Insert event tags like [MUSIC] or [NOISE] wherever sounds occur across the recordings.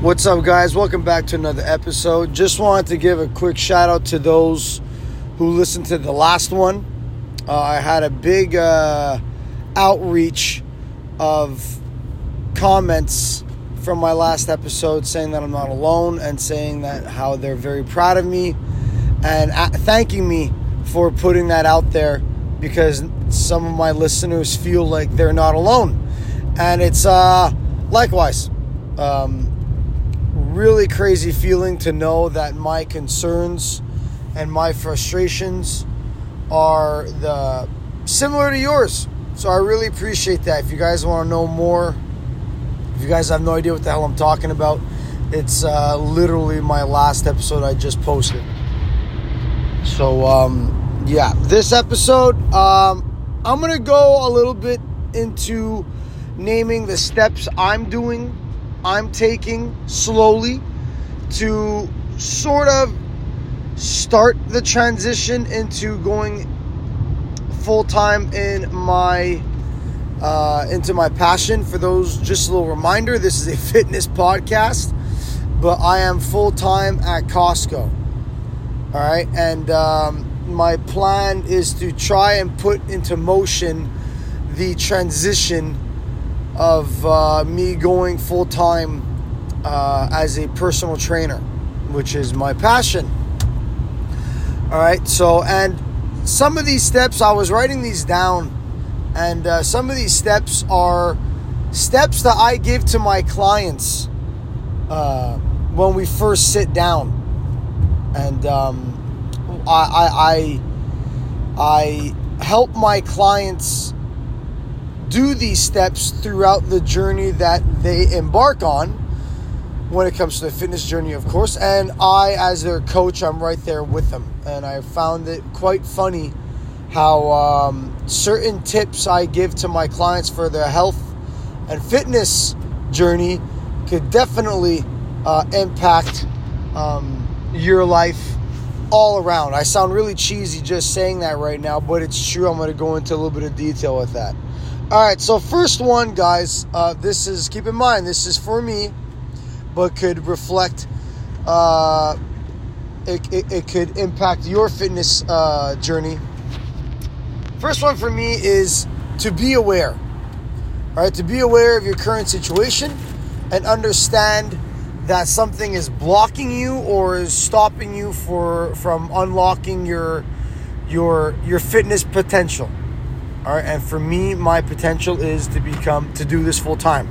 What's up, guys? Welcome back to another episode. Just wanted to give a quick shout out to those who listened to the last one. Uh, I had a big uh, outreach of comments from my last episode saying that I'm not alone and saying that how they're very proud of me and thanking me for putting that out there because some of my listeners feel like they're not alone. And it's uh, likewise. Um, really crazy feeling to know that my concerns and my frustrations are the similar to yours. So I really appreciate that. If you guys want to know more, if you guys have no idea what the hell I'm talking about, it's uh, literally my last episode I just posted. So um, yeah, this episode um, I'm gonna go a little bit into naming the steps I'm doing I'm taking slowly to sort of start the transition into going full time in my uh, into my passion. For those, just a little reminder: this is a [LAUGHS] fitness podcast, but I am full time at Costco. All right, and um, my plan is to try and put into motion the transition of uh, me going full time uh, as a personal trainer, which is my passion. All right, so and some of these steps, I was writing these down, and uh, some of these steps are steps that I give to my clients uh, when we first sit down, and um, I, I, I, I help my clients do these steps throughout the journey that they embark on when it comes to the fitness journey, of course. And I, as their coach, I'm right there with them. And I found it quite funny how um, certain tips I give to my clients for their health and fitness journey could definitely uh, impact um, your life all around. I sound really cheesy just saying that right now, but it's true. I'm going to go into a little bit of detail with that. All right, so first one, guys, uh, this is, keep in mind, this is for me, but could reflect, uh, it, it, it could impact your fitness uh, journey. First one for me is to be aware, all right, to be aware of your current situation and understand that something is blocking you or is stopping you for from unlocking your your your fitness potential all right, and for me, my potential is to become to do this full time.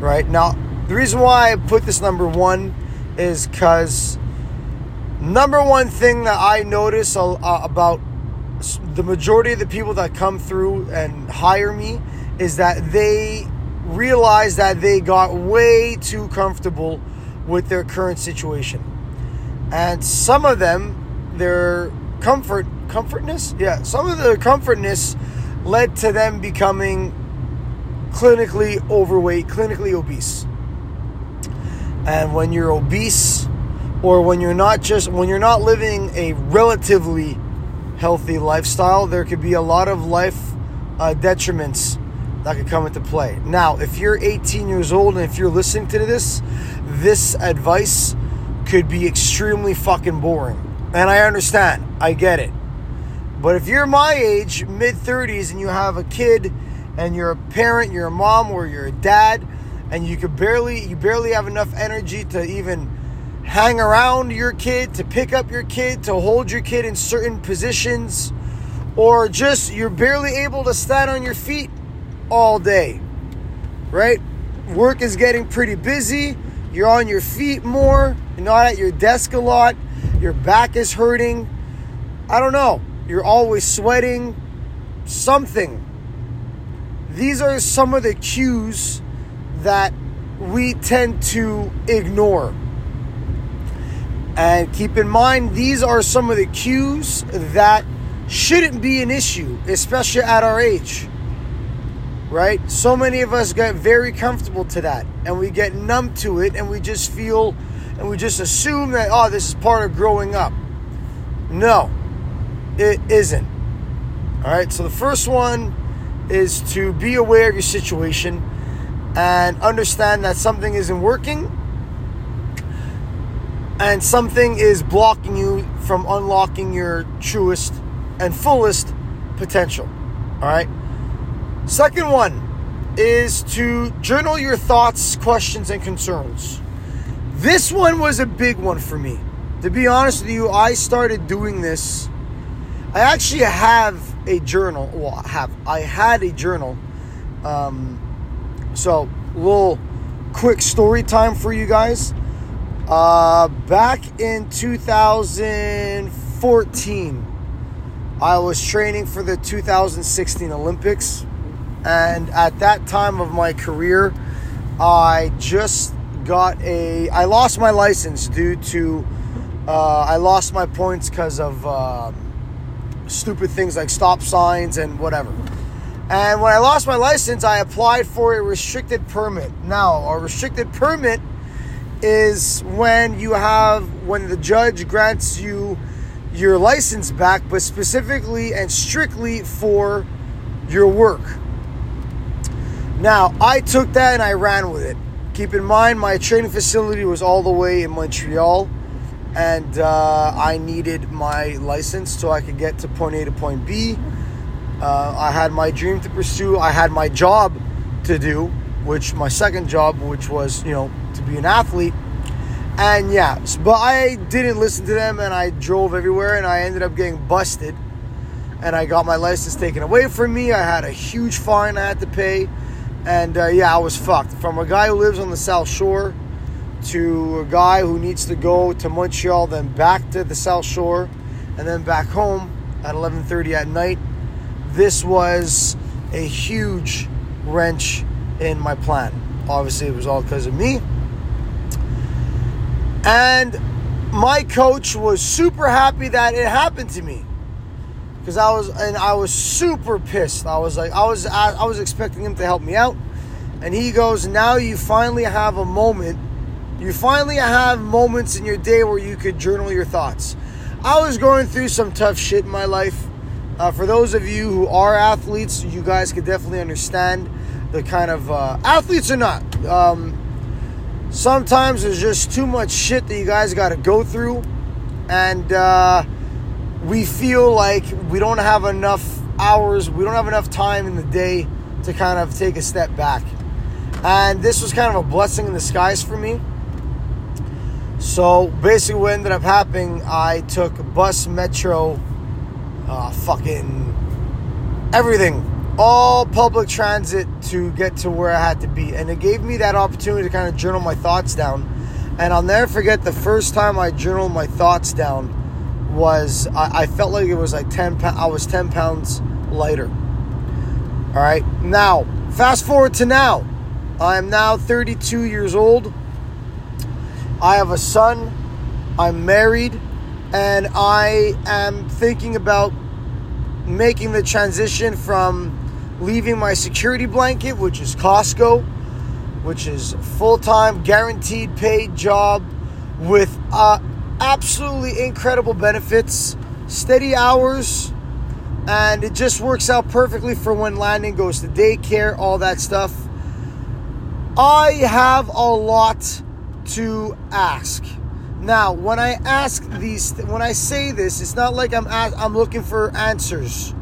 Right now, the reason why I put this number one is because number one thing that I notice about the majority of the people that come through and hire me is that they realize that they got way too comfortable with their current situation. And some of them, their comfort, comfortness, yeah, some of the comfortness led to them becoming clinically overweight, clinically obese. And when you're obese, or when you're not just when you're not living a relatively healthy lifestyle, there could be a lot of life uh, detriments that could come into play. Now, if you're 18 years old and if you're listening to this, this advice could be extremely fucking boring. And I understand. I get it. But if you're my age, mid 30s, and you have a kid and you're a parent, you're a mom or you're a dad, and you could barely you barely have enough energy to even hang around your kid, to pick up your kid, to hold your kid in certain positions, or just you're barely able to stand on your feet all day. Right? Work is getting pretty busy. You're on your feet more. You're not at your desk a lot. Your back is hurting. I don't know you're always sweating, something. These are some of the cues that we tend to ignore. And keep in mind, these are some of the cues that shouldn't be an issue, especially at our age. Right? So many of us get very comfortable to that and we get numb to it and we just feel and we just assume that, oh, this is part of growing up. No, it isn't. All right, so the first one is to be aware of your situation and understand that something isn't working and something is blocking you from unlocking your truest and fullest potential. All right. Second one is to journal your thoughts, questions, and concerns. This one was a big one for me. To be honest with you, I started doing this. I actually have a journal. Well, I have. I had a journal. Um, so, little quick story time for you guys. Uh, back in 2014, I was training for the 2016 Olympics. And at that time of my career, I just got a. I lost my license due to. Uh, I lost my points because of uh, stupid things like stop signs and whatever. And when I lost my license, I applied for a restricted permit. Now, a restricted permit is when you have when the judge grants you your license back, but specifically and strictly for your work. Now, I took that and I ran with it. Keep in mind, my training facility was all the way in Montreal, and uh, I needed my license so I could get to point A to point B. Uh, I had my dream to pursue. I had my job to do, which my second job, which was you know to be an athlete. And yeah, but I didn't listen to them, and I drove everywhere, and I ended up getting busted, and I got my license taken away from me. I had a huge fine I had to pay, and uh, yeah, I was fucked. From a guy who lives on the South Shore to a guy who needs to go to Montreal, then back to the South Shore, and then back home at 11:30 at night. This was a huge wrench in my plan. Obviously, it was all because of me. And my coach was super happy that it happened to me. Cuz I was and I was super pissed. I was like I was I was expecting him to help me out. And he goes, "Now you finally have a moment. You finally have moments in your day where you could journal your thoughts." I was going through some tough shit in my life. Uh, for those of you who are athletes, you guys could definitely understand the kind of uh, athletes or not. Um, sometimes there's just too much shit that you guys got to go through, and uh, we feel like we don't have enough hours, we don't have enough time in the day to kind of take a step back. And this was kind of a blessing in disguise for me. So basically, what ended up happening, I took bus, metro, uh, fucking everything, all public transit to get to where I had to be. And it gave me that opportunity to kind of journal my thoughts down. And I'll never forget the first time I journaled my thoughts down was I, I felt like it was like 10 pounds, I was 10 pounds lighter. All right. Now, fast forward to now. I am now 32 years old. I have a son. I'm married and I am thinking about making the transition from leaving my security blanket, which is Costco, which is full time, guaranteed paid job with uh, absolutely incredible benefits, steady hours, and it just works out perfectly for when Landon goes to daycare, all that stuff. I have a lot to ask. Now, when I ask these, when I say this, it's not like I'm I'm looking for answers,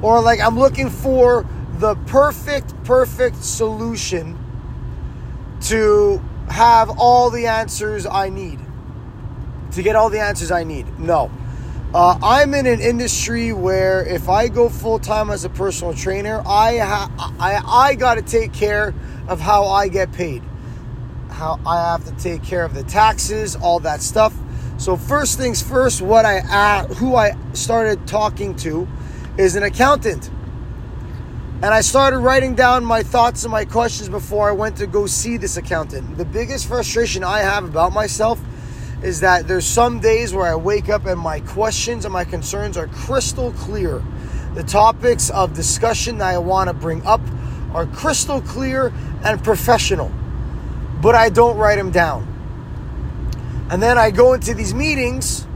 or like I'm looking for the perfect, perfect solution to have all the answers I need, to get all the answers I need. No, uh, I'm in an industry where if I go full time as a personal trainer, I ha- I I got to take care of how I get paid how I have to take care of the taxes, all that stuff. So first things first, what I uh, who I started talking to is an accountant. And I started writing down my thoughts and my questions before I went to go see this accountant. The biggest frustration I have about myself is that there's some days where I wake up and my questions and my concerns are crystal clear. The topics of discussion that I want to bring up are crystal clear and professional but I don't write them down. And then I go into these meetings,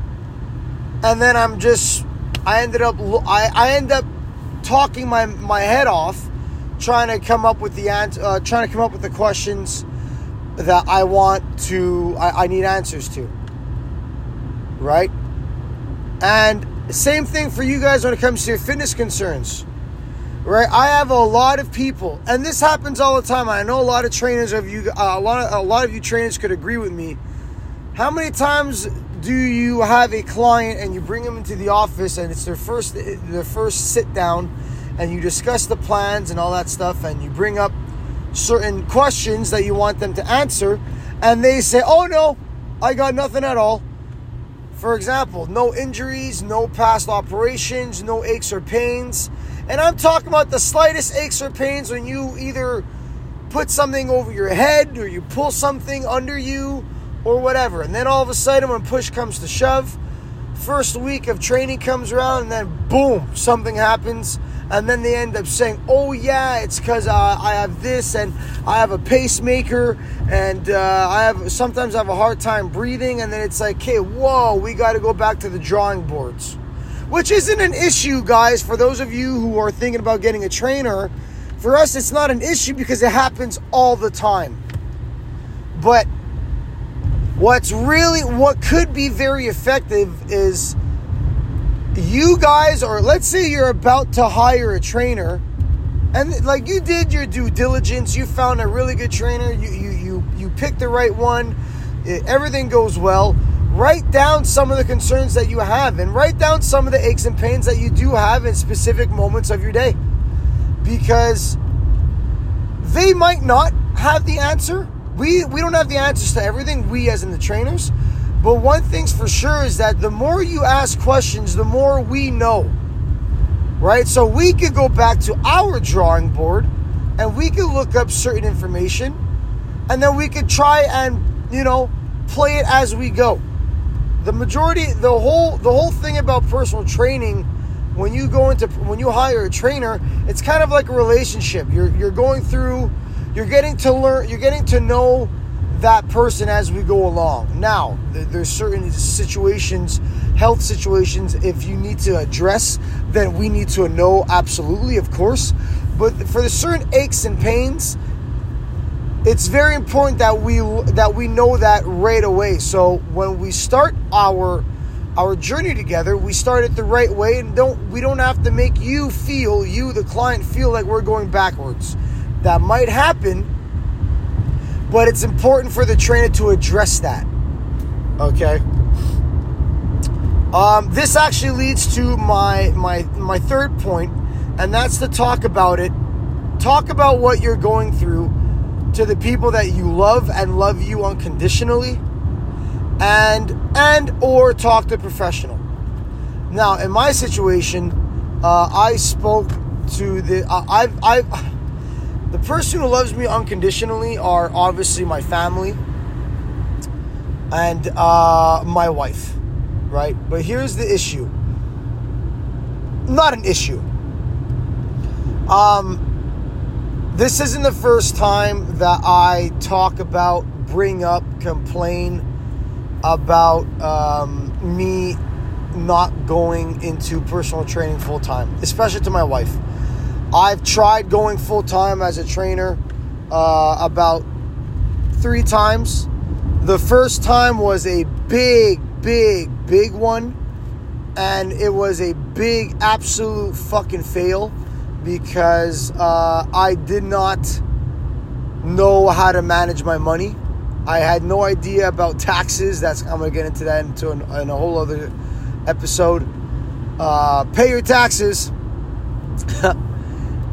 and then I'm just, I ended up, I, I end up talking my, my head off, trying to come up with the answer, uh, trying to come up with the questions that I want to, I, I need answers to. right? And same thing for you guys when it comes to your fitness concerns, right? I have a lot of people, and this happens all the time. I know a lot of trainers of you, uh, a lot of a lot of you trainers could agree with me. How many times do you have a client and you bring them into the office and it's their first their first sit down, and you discuss the plans and all that stuff, and you bring up certain questions that you want them to answer, and they say, "Oh no, I got nothing at all." For example, no injuries, no past operations, no aches or pains. And I'm talking about the slightest aches or pains when you either put something over your head or you pull something under you or whatever. And then all of a sudden, when push comes to shove, first week of training comes around and then boom, something happens. And then they end up saying, "Oh yeah, it's because uh, I have this and I have a pacemaker and uh, I have sometimes I have a hard time breathing," and then it's like, "Okay, whoa, we got to go back to the drawing boards," which isn't an issue, guys. For those of you who are thinking about getting a trainer, for us, it's not an issue because it happens all the time. But what's really what could be very effective is you guys, or let's say you're about to hire a trainer, and like you did your due diligence, you found a really good trainer, you you you you picked the right one, everything goes well. Write down some of the concerns that you have, and write down some of the aches and pains that you do have in specific moments of your day, because they might not have the answer. We we don't have the answers to everything. We, as in the trainers but one thing's for sure is that the more you ask questions, the more we know. Right? So we could go back to our drawing board and we could look up certain information and then we could try and, you know, play it as we go. The majority the whole the whole thing about personal training when you go into when you hire a trainer, it's kind of like a relationship. You're you're going through you're getting to learn you're getting to know that person as we go along. Now, there's certain situations, health situations, if you need to address, then we need to know absolutely, of course. But for the certain aches and pains, it's very important that we that we know that right away. So when we start our our journey together, we start it the right way, and don't we don't have to make you feel you the client feel like we're going backwards. That might happen but it's important for the trainer to address that. Okay. Um, this actually leads to my my my third point, and that's to talk about it. Talk about what you're going through to the people that you love and love you unconditionally, and and or talk to professional. Now, in my situation, uh, I spoke to the uh, I've I've the person who loves me unconditionally are obviously my family and uh, my wife, right? But here's the issue. Not an issue. Um, this isn't the first time that I talk about, bring up, complain about um, me not going into personal training full time, especially to my wife. I've tried going full time as a trainer uh, about three times. The first time was a big, big, big one. And it was a big, absolute fucking fail because uh, I did not know how to manage my money. I had no idea about taxes. That's I'm gonna get into that into an, in a whole other episode. Uh, pay your taxes. [LAUGHS]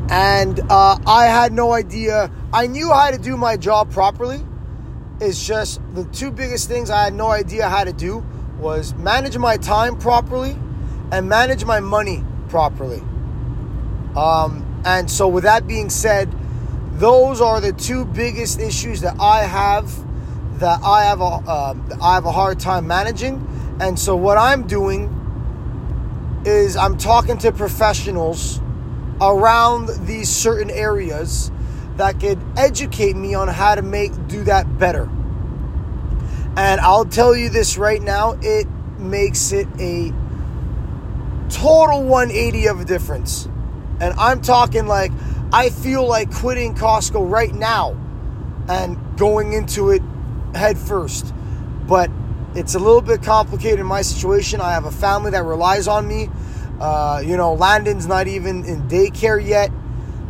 and uh, I had no idea. I knew how to do my job properly. It's just the two biggest things I had no idea how to do was manage my time properly and manage my money properly. Um, and so, with that being said, those are the two biggest issues that I have that I have a uh, I have a hard time managing. And so, what I'm doing is I'm talking to professionals around these certain areas that could educate me on how to make do that better. And I'll tell you this right now, it makes it a total 180 of a difference. And I'm talking like I feel like quitting Costco right now and going into it head first. But it's a little bit complicated in my situation. I have a family that relies on me. Uh, you know, Landon's not even in daycare yet,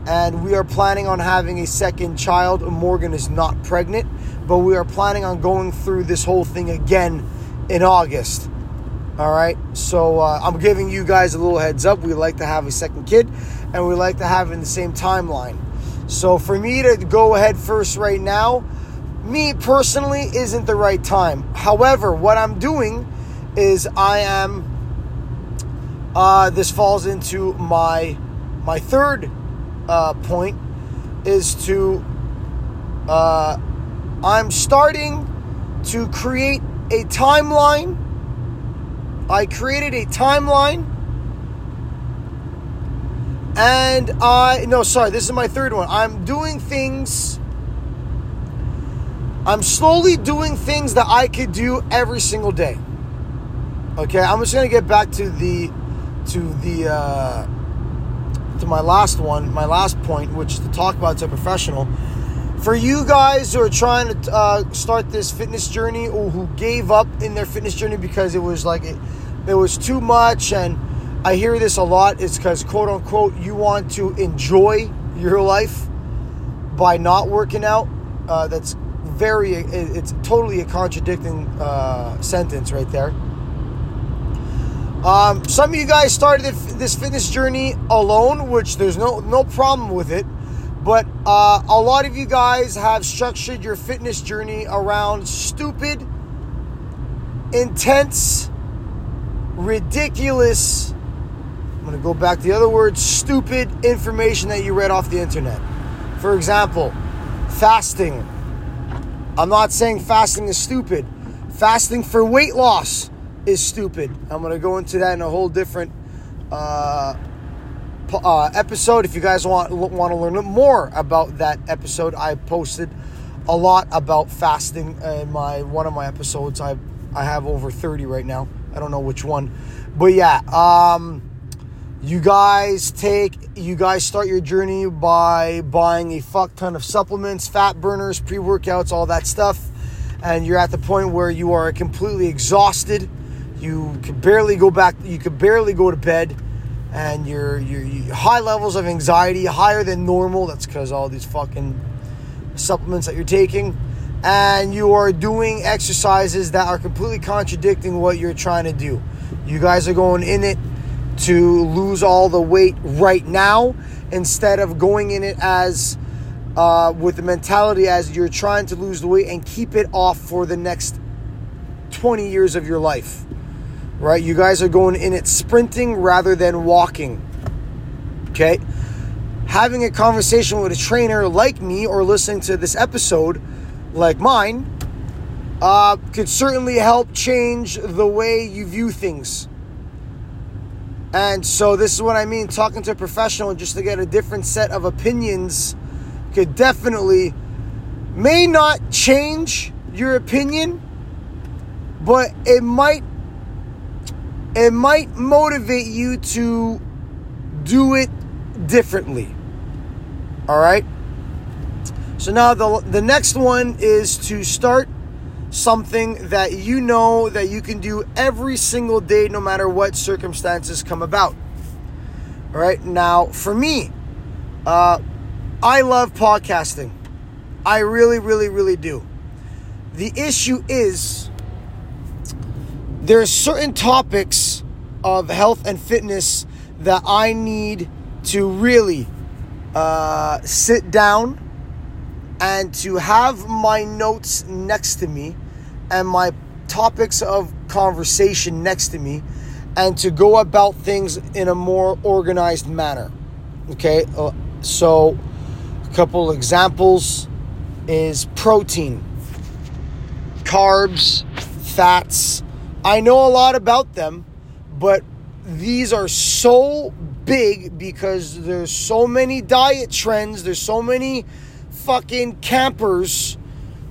and we are planning on having a second child. Morgan is not pregnant, but we are planning on going through this whole thing again in August. All right, so uh, I'm giving you guys a little heads up. We like to have a second kid, and we like to have in the same timeline. So for me to go ahead first right now, me personally isn't the right time. However, what I'm doing is I am. Uh, this falls into my my third uh, point is to uh, I'm starting to create a timeline. I created a timeline. And I, no, sorry, this is my third one. I'm doing things, I'm slowly doing things that I could do every single day. Okay, I'm just gonna get back to the, to the, uh, to my last one, my last point, which to talk about to a professional for you guys who are trying to uh, start this fitness journey or who gave up in their fitness journey because it was like it, it was too much and i hear this a lot. It's because quote unquote you want to enjoy your life by not working out. Uh, that's very it's totally a contradicting uh, sentence right there. Um, some of you guys started this fitness journey alone which there's no no problem with it. But uh, a lot of you guys have structured your fitness journey around stupid, intense, ridiculous. I'm going to go back to the other word stupid information that you read off the internet. For example, fasting. I'm not saying fasting is stupid. Fasting for weight loss is stupid. I'm going to go into that in a whole different uh, uh, episode. If you guys want want to learn more about that episode, I posted a lot about fasting in my one of my episodes. I I have over thirty right now. I don't know which one, but yeah. Um, you guys take you guys start your journey by buying a fuck ton of supplements, fat burners, pre workouts, all that stuff, and you're at the point where you are completely exhausted. You can barely go back. You could barely go to bed and your your high levels of anxiety higher than normal. That's because all these fucking supplements that you're taking, and you are doing exercises that are completely contradicting what you're trying to do. You guys are going in it to lose all the weight right now instead of going in it as uh, with the mentality as you're trying to lose the weight and keep it off for the next 20 years of your life right? You guys are going in it sprinting rather than walking. Okay? Having a conversation with a trainer like me or listening to this episode like mine uh, could certainly help change the way you view things. And so, this is what I mean talking to a professional just to get a different set of opinions could definitely, may not change your opinion, but it might it might motivate you to do it differently. All right? So now the the next one is to start something that you know that you can do every single day no matter what circumstances come about. All right? Now, for me, uh I love podcasting. I really really really do. The issue is there are certain topics of health and fitness that I need to really uh, sit down and to have my notes next to me and my topics of conversation next to me and to go about things in a more organized manner. Okay, uh, so a couple examples is protein, carbs, fats, I know a lot about them, but these are so big because there's so many diet trends, there's so many fucking campers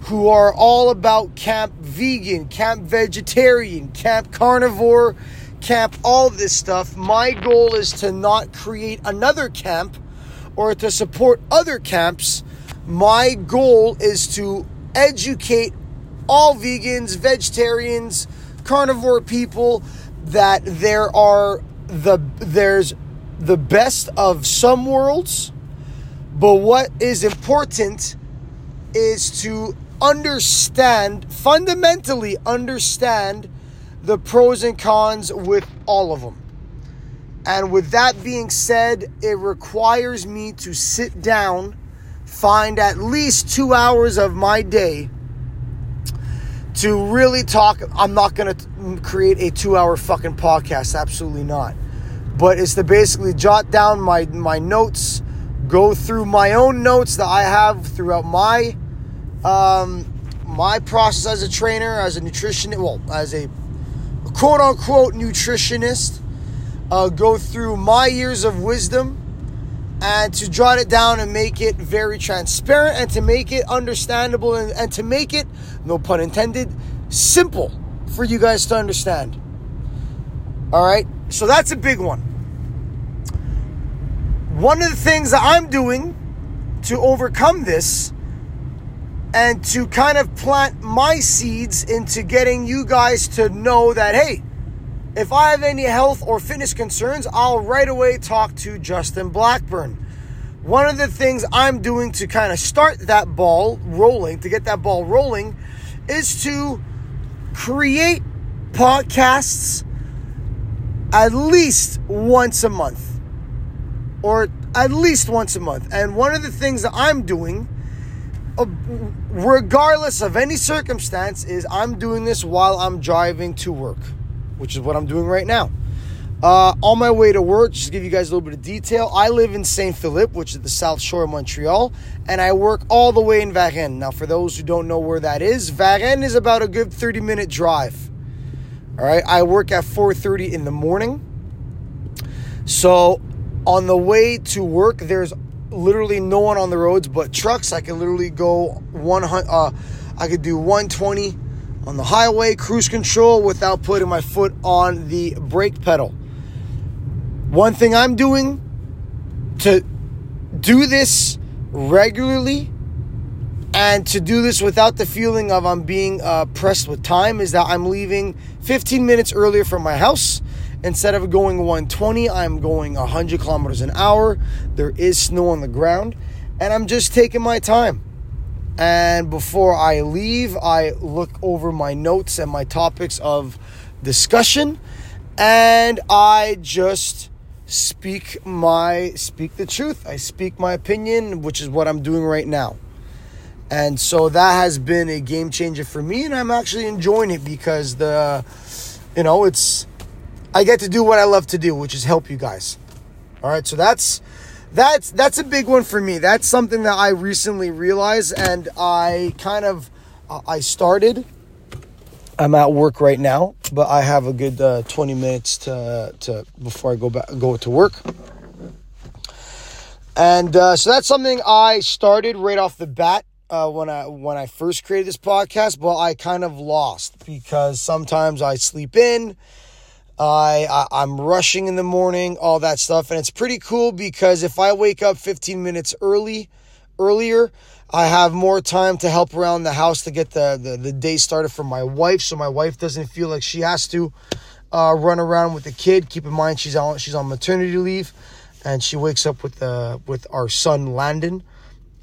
who are all about camp vegan, camp vegetarian, camp carnivore, camp all this stuff. My goal is to not create another camp or to support other camps. My goal is to educate all vegans, vegetarians, carnivore people that there are the there's the best of some worlds, but what is important is to understand fundamentally understand the pros and cons with all of them. And with that being said, it requires me to sit down, find at least two hours of my day to really talk. I'm not going to create a two hour fucking podcast, absolutely not. But it's to basically jot down my, my notes, go through my own notes that I have throughout my um, my process as a trainer, as a nutritionist, well, as a quote unquote nutritionist, uh, go through my years of wisdom and to jot it down and make it very transparent and to make it understandable and, and to make it, no pun intended, simple for you guys to understand. All right, so that's a big one. One of the things that I'm doing to overcome this and to kind of plant my seeds into getting you guys to know that, hey, if I have any health or fitness concerns, I'll right away talk to Justin Blackburn. One of the things I'm doing to kind of start that ball rolling, to get that ball rolling, is to create podcasts at least once a month or at least once a month. And one of the things that I'm doing regardless of any circumstance, is I'm doing this while I'm driving to work, which is what I'm doing right now. Uh, on my way to work, just to give you guys a little bit of detail, I live in Saint Philippe, which is the south shore of Montreal, and I work all the way in Varennes. Now, for those who don't know where that is, Varennes is about a good 30 minute drive. All right, I work at 4:30 in the morning. So, on the way to work, there's literally no one on the roads but trucks. I could literally go 100. Uh, I could do 120 on the highway, cruise control without putting my foot on the brake pedal. One thing I'm doing to do this regularly and to do this without the feeling of I'm being uh, pressed with time is that I'm leaving 15 minutes earlier from my house Instead of going 120, I'm going 100 kilometers an hour. There is snow on the ground, and I'm just taking my time. And before I leave, I look over my notes and my topics of discussion, and I just speak my speak the truth. I speak my opinion, which is what I'm doing right now. And so that has been a game changer for me, and I'm actually enjoying it because the, you know, it's I get to do what I love to do, which is help you guys. All right, so that's that's that's a big one for me. That's something that I recently realized, and I kind of uh, I started. I'm at work right now, but I have a good uh, 20 minutes to to before I go back go to work. And uh, so that's something I started right off the bat uh, when I when I first created this podcast, but I kind of lost because sometimes I sleep in I, I am rushing in the morning, all that stuff, and it's pretty cool because if I wake up 15 minutes early, earlier, I have more time to help around the house to get the the, the day started for my wife, so my wife doesn't feel like she has to uh, run around with the kid. Keep in mind she's on she's on maternity leave, and she wakes up with the with our son Landon.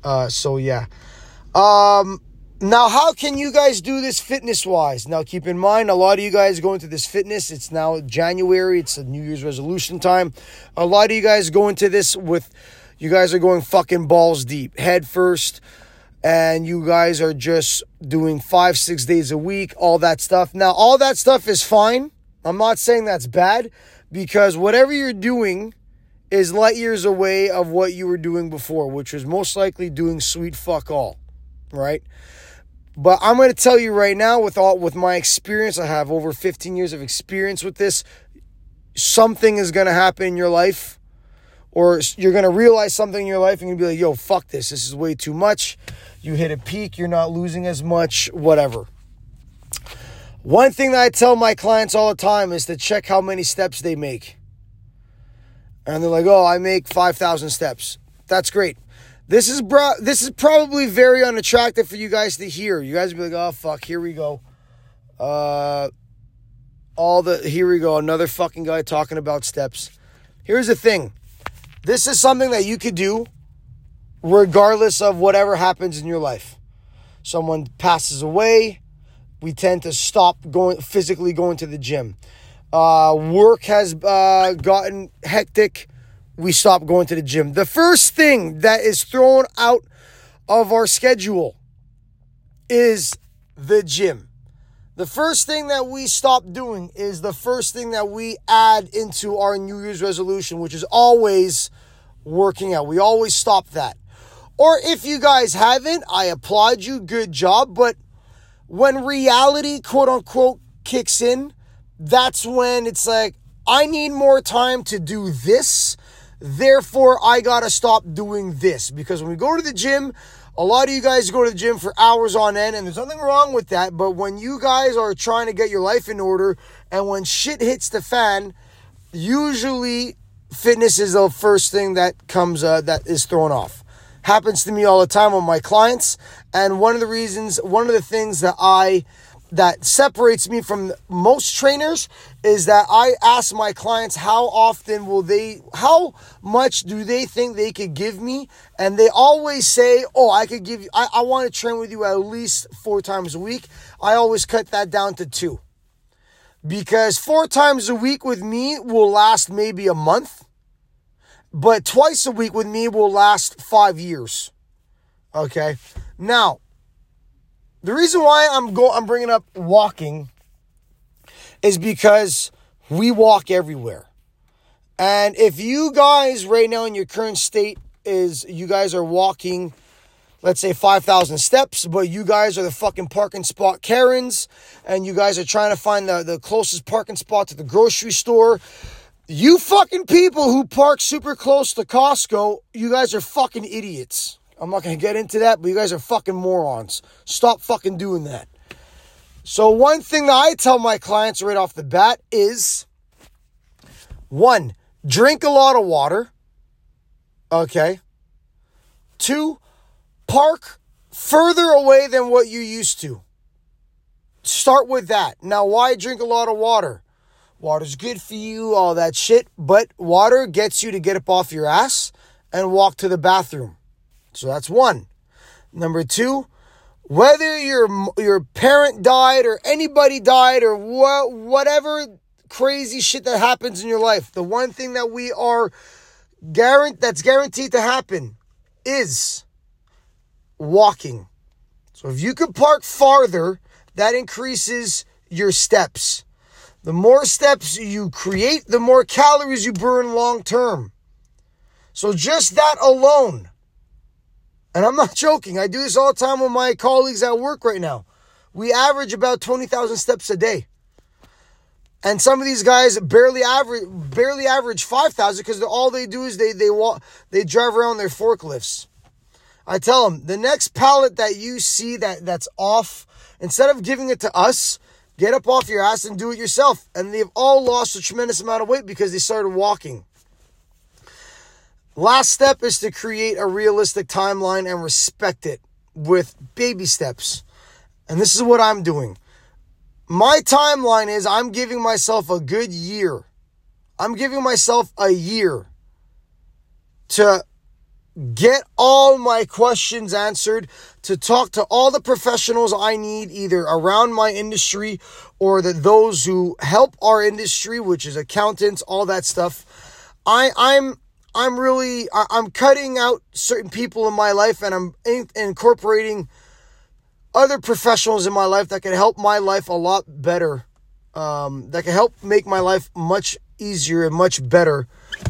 Uh, so yeah. Um, now, how can you guys do this fitness wise? Now, keep in mind, a lot of you guys go into this fitness. It's now January, it's a New Year's resolution time. A lot of you guys go into this with, you guys are going fucking balls deep, head first, and you guys are just doing five, six days a week, all that stuff. Now, all that stuff is fine. I'm not saying that's bad because whatever you're doing is light years away of what you were doing before, which was most likely doing sweet fuck all, right? But I'm going to tell you right now, with all with my experience, I have over 15 years of experience with this. Something is going to happen in your life, or you're going to realize something in your life, and you're going to be like, "Yo, fuck this! This is way too much." You hit a peak, you're not losing as much, whatever. One thing that I tell my clients all the time is to check how many steps they make. And they're like, "Oh, I make 5,000 steps." That's great. This is bro. This is probably very unattractive for you guys to hear. You guys be like, "Oh fuck, here we go." Uh, all the here we go, another fucking guy talking about steps. Here's the thing. This is something that you could do regardless of whatever happens in your life. Someone passes away, we tend to stop going physically going to the gym. Uh, work has uh, gotten hectic we stop going to the gym. The first thing that is thrown out of our schedule is the gym. The first thing that we stop doing is the first thing that we add into our New Year's resolution, which is always working out. We always stop that. Or if you guys haven't, I applaud you. Good job. But when reality, quote unquote, kicks in, that's when it's like, I need more time to do this Therefore, I got to stop doing this because when we go to the gym, a lot of you guys go to the gym for hours on end, and there's nothing wrong with that. But when you guys are trying to get your life in order, and when shit hits the fan, usually fitness is the first thing that comes uh, that is thrown off. Happens to me all the time with my clients, and one of the reasons, one of the things that I that separates me from most trainers is that I ask my clients how often will they, how much do they think they could give me? And they always say, Oh, I could give you, I, I want to train with you at least four times a week. I always cut that down to two because four times a week with me will last maybe a month, but twice a week with me will last five years. Okay. Now, the reason why I'm go I'm bringing up walking is because we walk everywhere. And if you guys right now in your current state is you guys are walking let's say 5,000 steps, but you guys are the fucking parking spot Karens and you guys are trying to find the, the closest parking spot to the grocery store. You fucking people who park super close to Costco, you guys are fucking idiots. I'm not to get into that, but you guys are fucking morons. Stop fucking doing that. So, one thing that I tell my clients right off the bat is one, drink a lot of water. Okay. Two, park further away than what you used to. Start with that. Now, why drink a lot of water? Water's good for you, all that shit, but water gets you to get up off your ass and walk to the bathroom. So that's one. Number two, whether your your parent died or anybody died or what whatever crazy shit that happens in your life, the one thing that we are guaranteed that's guaranteed to happen is walking. So if you can park farther, that increases your steps. The more steps you create, the more calories you burn long term. So just that alone and I'm not [LAUGHS] joking. I do this all the time with my colleagues at work right now. We average about 20,000 steps a day. And some of these guys barely average barely average 5,000 because all they do is they they walk they drive around their forklifts. I tell them, the next pallet that you see that that's off, instead of giving it to us, get up off your ass and do it yourself. And they've all lost a tremendous amount of weight because they started walking. Last step is to create a realistic timeline and respect it with baby steps. And this is what I'm doing. My timeline is I'm giving myself a good year. I'm giving myself a year to get all my questions answered, to talk to all the professionals I need, either around my industry or that those who help our industry, which is accountants, all that stuff. I, I'm I'm really I'm cutting out certain people in my life and I'm in, incorporating other professionals in my life that can help my life a lot better. Um, that can help make my life much easier and much better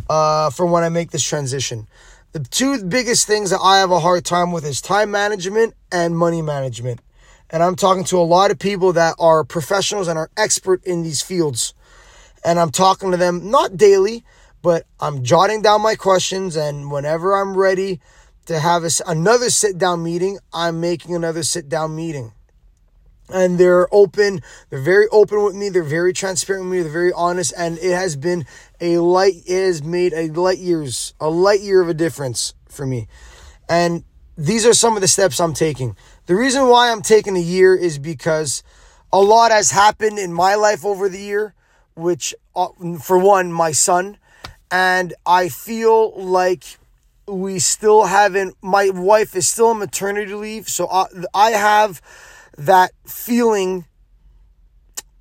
uh, for when I make this transition. The two biggest things that I have a hard time with is time management and money management. And I'm talking to a lot of people that are professionals and are expert in these fields. And I'm talking to them not daily, but I'm jotting down my questions, and whenever I'm ready to have a, another sit down meeting, I'm making another sit down meeting. And they're open, they're very open with me, they're very transparent with me, they're very honest, and it has been a light, it has made a light years, a light year of a difference for me. And these are some of the steps I'm taking. The reason why I'm taking a year is because a lot has happened in my life over the year, which, uh, for one, my son, and I feel like we still haven't, my wife is still on maternity leave, so I, I have that feeling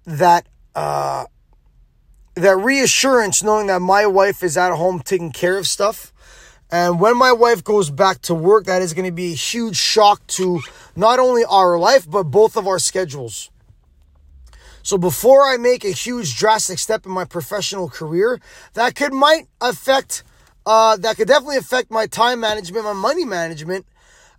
that, uh, that reassurance knowing that my wife is at home taking care of stuff and when my wife goes back to work, that is going to be a huge shock to not only our life, but both of our schedules. So before I make a huge drastic step in my professional career, that could might affect, uh, that could definitely affect my time management, my money management.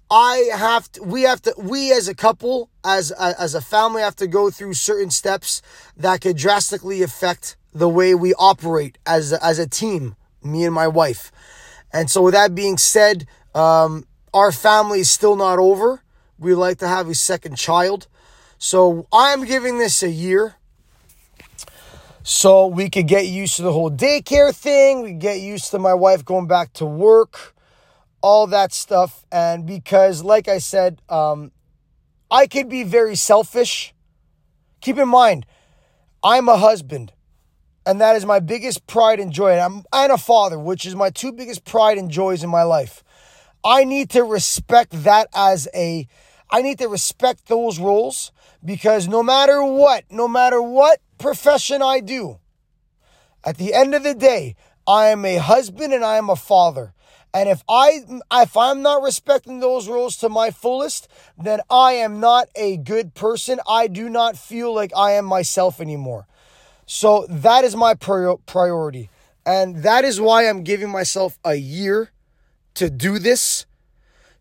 I have to, we have to, we as a couple, as, as a family have to go through certain steps that could drastically affect the way we operate as, as a team, me and my wife. And so, with that being said, um, our family is still not over. We like to have a second child. So, I'm giving this a year so we could get used to the whole daycare thing. We get used to my wife going back to work, all that stuff. And because, like I said, um, I could be very selfish. Keep in mind, I'm a husband and that is my biggest pride and joy. And I'm and a father, which is my two biggest pride and joys in my life. I need to respect that as a I need to respect those rules because no matter what, no matter what profession I do, at the end of the day, I am a husband and I am a father. And if I if I'm not respecting those rules to my fullest, then I am not a good person. I do not feel like I am myself anymore. So that is my priority. And that is why I'm giving myself a year to do this,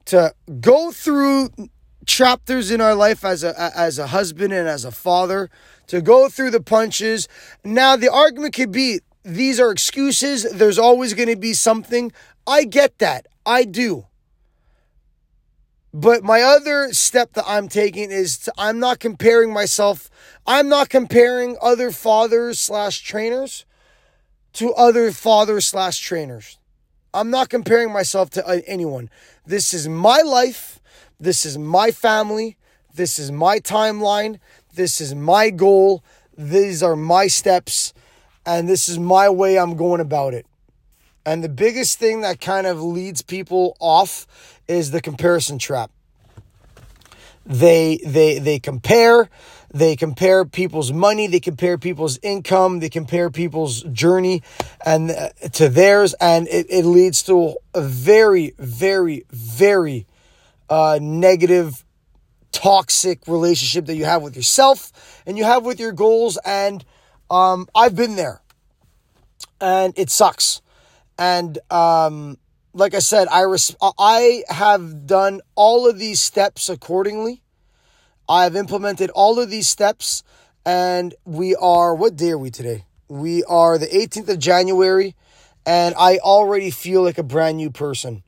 to go through chapters in our life as a as a husband and as a father, to go through the punches. Now the argument could be these are excuses. There's always going to be something. I get that. I do. But my other step that I'm taking is to, I'm not comparing myself. I'm not comparing other fathers slash trainers to other fathers slash trainers. I'm not comparing myself to anyone. This is my life. This is my family. This is my timeline. This is my goal. These are my steps. And this is my way I'm going about it. And the biggest thing that kind of leads people off is the comparison trap. They they they compare, they compare people's money, they compare people's income, they compare people's journey and uh, to theirs and it, it leads to a very very very uh, negative toxic relationship that you have with yourself and you have with your goals and um, I've been there and it sucks and um, like I said, I res- I have done all of these steps accordingly. I have implemented all of these steps, and we are what day are we today? We are the 18th of January, and I already feel like a brand new person.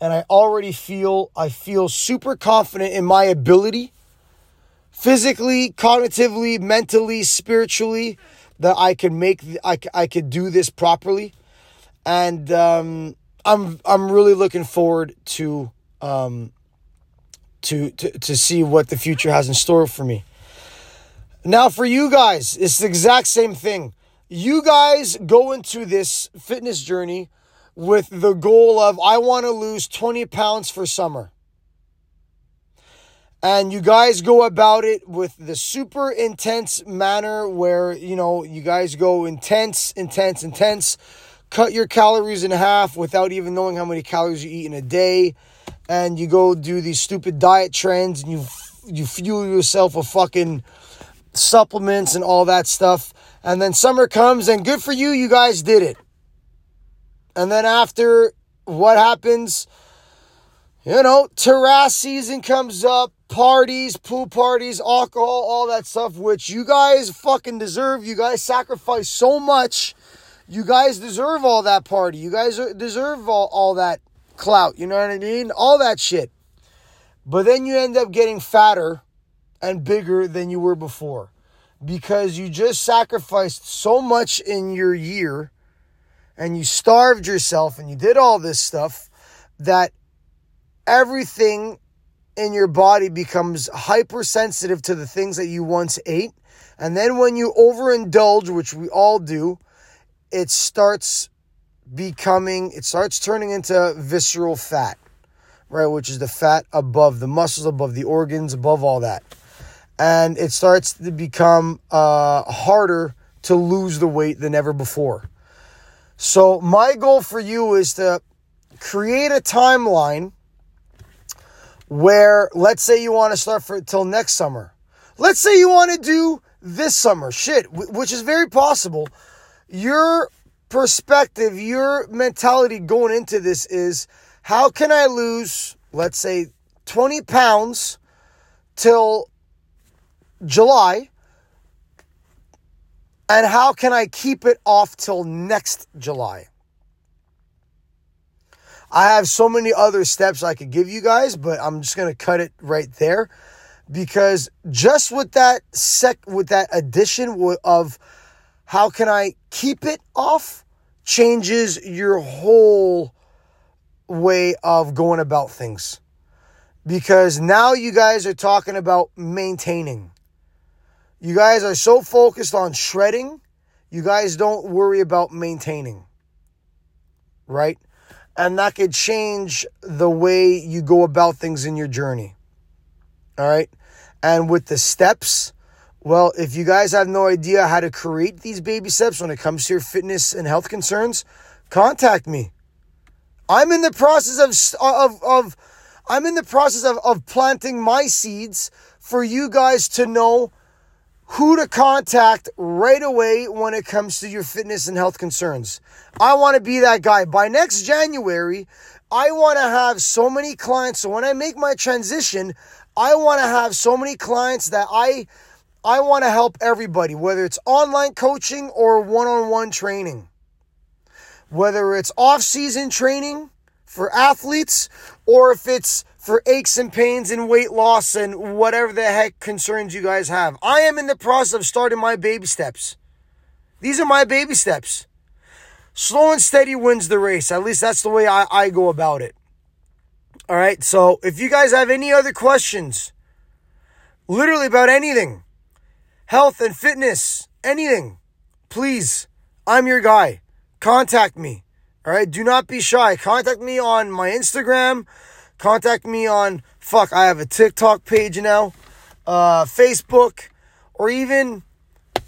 And I already feel I feel super confident in my ability, physically, cognitively, mentally, spiritually, that I can make I, I could do this properly and um, I'm I'm really looking forward to um, to, to to see what the future has in store for me. Now, for you guys, it's the exact same thing. You guys go into this fitness journey with the goal of I want to lose 20 pounds for summer. And you guys go about it with the super intense manner where, you know, you guys go intense, intense, intense cut your calories in half without even knowing how many calories you eat in a day. And you go do these stupid diet trends and you you fuel yourself with fucking supplements and all that stuff. And then summer comes and good for you you guys did it and then after what happens you know terrace season comes up parties pool parties alcohol all that stuff which you guys fucking deserve you guys sacrifice so much you guys deserve all that party. You guys deserve all, all that clout. You know what I mean? All that shit. But then you end up getting fatter and bigger than you were before because you just sacrificed so much in your year and you starved yourself and you did all this stuff that everything in your body becomes hypersensitive to the things that you once ate. And then when you overindulge, which we all do, it starts becoming, it starts turning into visceral fat, right? Which is the fat above the muscles, above the organs, above all that. And it starts to become uh, harder to lose the weight than ever before. So, my goal for you is to create a timeline where, let's say, you want to start for till next summer. Let's say you want to do this summer, shit, which is very possible. Your perspective, your mentality going into this is how can I lose, let's say, 20 pounds till July? And how can I keep it off till next July? I have so many other steps I could give you guys, but I'm just going to cut it right there because just with that sec with that addition of how can I keep it off changes your whole way of going about things. Because now you guys are talking about maintaining. You guys are so focused on shredding, you guys don't worry about maintaining. Right? And that could change the way you go about things in your journey. All right? And with the steps, well, if you guys have no idea how to create these baby steps when it comes to your fitness and health concerns, contact me. I'm in the process of of of I'm in the process of, of planting my seeds for you guys to know who to contact right away when it comes to your fitness and health concerns. I want to be that guy. By next January, I want to have so many clients. So when I make my transition, I want to have so many clients that I I want to help everybody, whether it's online coaching or one on one training, whether it's off season training for athletes or if it's for aches and pains and weight loss and whatever the heck concerns you guys have. I am in the process of starting my baby steps. These are my baby steps. Slow and steady wins the race. At least that's the way I, I go about it. All right. So if you guys have any other questions, literally about anything, health and fitness, anything, please, I'm your guy. Contact me. All right. Do not be shy. Contact me on my Instagram. Contact me on, fuck, I have a TikTok page now, uh, Facebook, or even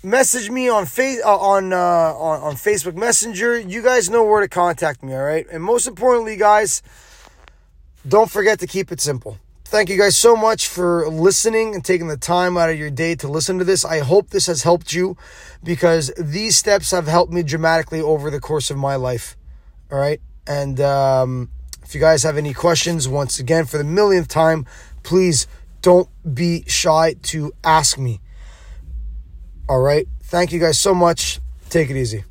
message me on face uh, on, uh, on on Facebook Messenger. You guys know where to contact me, all right? And most importantly, guys, don't forget to keep it simple thank you guys so much for listening and taking the time out of your day to listen to this. I hope this has helped you because these steps have helped me dramatically over the course of my life. All right. And um, if you guys have any questions, once again, for the millionth time, please don't be shy to ask me. All right. Thank you guys so much. Take it easy.